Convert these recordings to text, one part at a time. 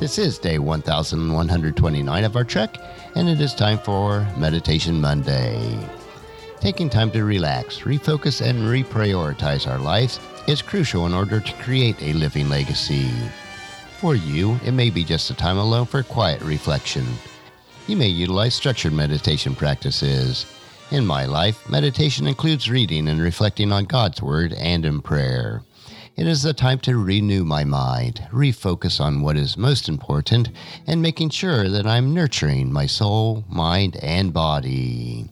This is day 1129 of our trek, and it is time for Meditation Monday. Taking time to relax, refocus, and reprioritize our lives is crucial in order to create a living legacy. For you, it may be just a time alone for quiet reflection. You may utilize structured meditation practices. In my life, meditation includes reading and reflecting on God's Word and in prayer. It is the time to renew my mind, refocus on what is most important, and making sure that I'm nurturing my soul, mind, and body.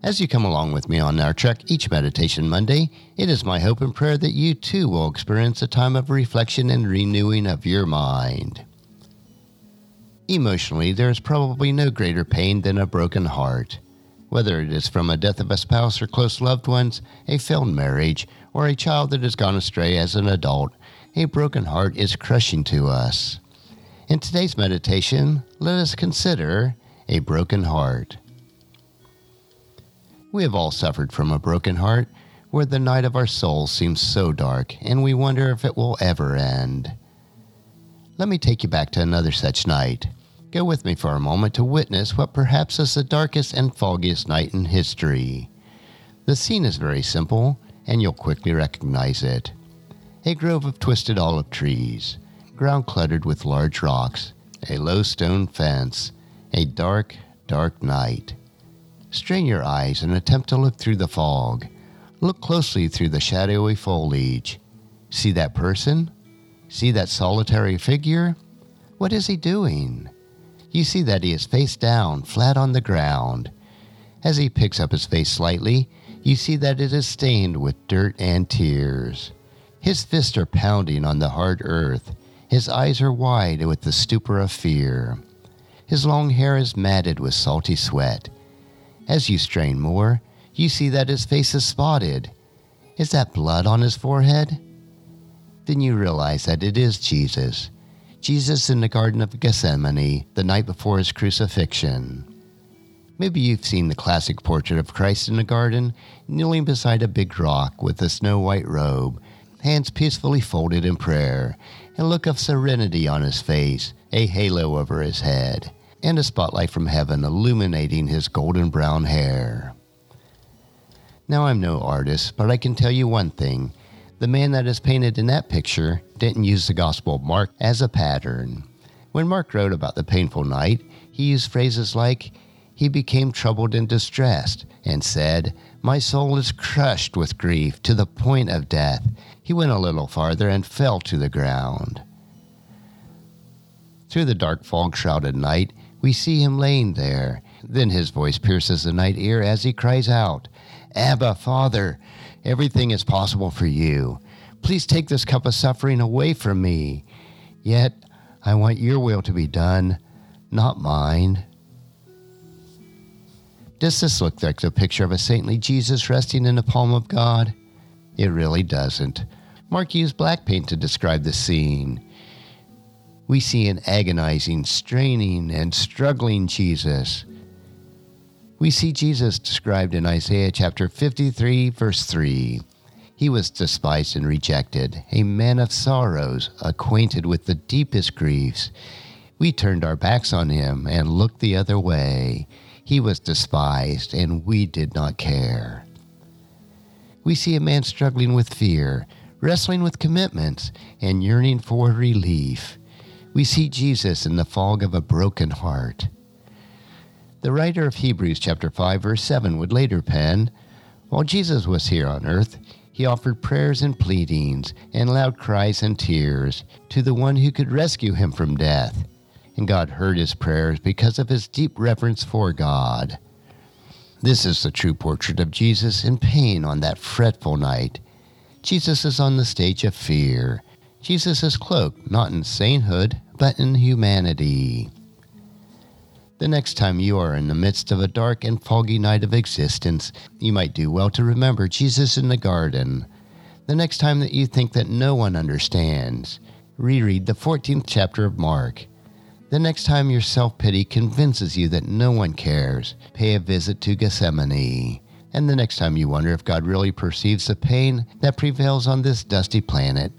As you come along with me on our trek each Meditation Monday, it is my hope and prayer that you too will experience a time of reflection and renewing of your mind. Emotionally, there is probably no greater pain than a broken heart. Whether it is from a death of a spouse or close loved ones, a failed marriage, or a child that has gone astray as an adult, a broken heart is crushing to us. In today's meditation, let us consider a broken heart. We have all suffered from a broken heart, where the night of our soul seems so dark and we wonder if it will ever end. Let me take you back to another such night. Go with me for a moment to witness what perhaps is the darkest and foggiest night in history. The scene is very simple and you'll quickly recognize it. A grove of twisted olive trees, ground cluttered with large rocks, a low stone fence, a dark, dark night. Strain your eyes and attempt to look through the fog. Look closely through the shadowy foliage. See that person? See that solitary figure? What is he doing? You see that he is face down, flat on the ground. As he picks up his face slightly, you see that it is stained with dirt and tears. His fists are pounding on the hard earth. His eyes are wide with the stupor of fear. His long hair is matted with salty sweat. As you strain more, you see that his face is spotted. Is that blood on his forehead? Then you realize that it is Jesus. Jesus in the Garden of Gethsemane the night before his crucifixion. Maybe you've seen the classic portrait of Christ in the garden, kneeling beside a big rock with a snow white robe, hands peacefully folded in prayer, a look of serenity on his face, a halo over his head, and a spotlight from heaven illuminating his golden brown hair. Now, I'm no artist, but I can tell you one thing. The man that is painted in that picture didn't use the Gospel of Mark as a pattern. When Mark wrote about the painful night, he used phrases like, he became troubled and distressed, and said, My soul is crushed with grief to the point of death. He went a little farther and fell to the ground. Through the dark fog shrouded night, we see him laying there. Then his voice pierces the night ear as he cries out, Abba, Father, everything is possible for you. Please take this cup of suffering away from me. Yet I want your will to be done, not mine. Does this look like the picture of a saintly Jesus resting in the palm of God? It really doesn't. Mark used black paint to describe the scene. We see an agonizing, straining, and struggling Jesus. We see Jesus described in Isaiah chapter 53, verse 3. He was despised and rejected, a man of sorrows, acquainted with the deepest griefs. We turned our backs on him and looked the other way. He was despised, and we did not care. We see a man struggling with fear, wrestling with commitments, and yearning for relief. We see Jesus in the fog of a broken heart. The writer of Hebrews chapter 5 verse 7 would later pen, while Jesus was here on earth, he offered prayers and pleadings and loud cries and tears to the one who could rescue him from death and God heard his prayers because of his deep reverence for God. This is the true portrait of Jesus in pain on that fretful night. Jesus is on the stage of fear. Jesus is cloaked not in sainthood, but in humanity. The next time you are in the midst of a dark and foggy night of existence, you might do well to remember Jesus in the garden. The next time that you think that no one understands, reread the 14th chapter of Mark. The next time your self pity convinces you that no one cares, pay a visit to Gethsemane. And the next time you wonder if God really perceives the pain that prevails on this dusty planet,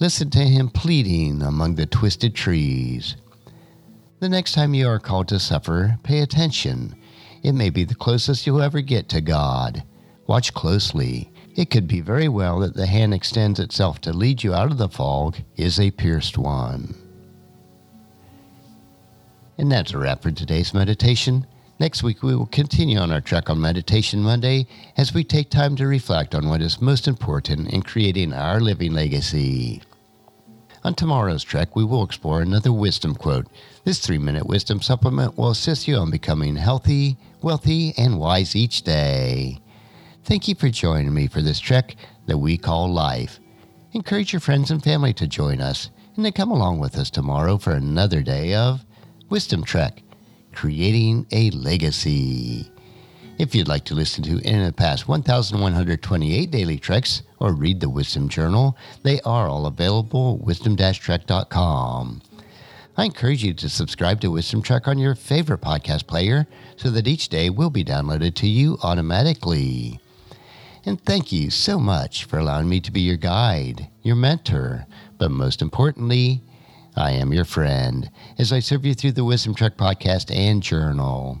listen to Him pleading among the twisted trees. The next time you are called to suffer, pay attention. It may be the closest you'll ever get to God. Watch closely. It could be very well that the hand extends itself to lead you out of the fog is a pierced one. And that's a wrap for today's meditation. Next week, we will continue on our trek on Meditation Monday as we take time to reflect on what is most important in creating our living legacy. On tomorrow's trek, we will explore another wisdom quote. This three minute wisdom supplement will assist you on becoming healthy, wealthy, and wise each day. Thank you for joining me for this trek that we call life. Encourage your friends and family to join us and to come along with us tomorrow for another day of Wisdom Trek Creating a Legacy. If you'd like to listen to any of the past 1,128 daily treks or read the Wisdom Journal, they are all available at wisdom-trek.com. I encourage you to subscribe to Wisdom Trek on your favorite podcast player so that each day will be downloaded to you automatically. And thank you so much for allowing me to be your guide, your mentor, but most importantly, I am your friend as I serve you through the Wisdom Trek podcast and journal.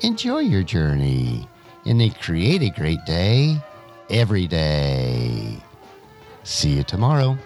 Enjoy your journey and then create a great day every day. See you tomorrow.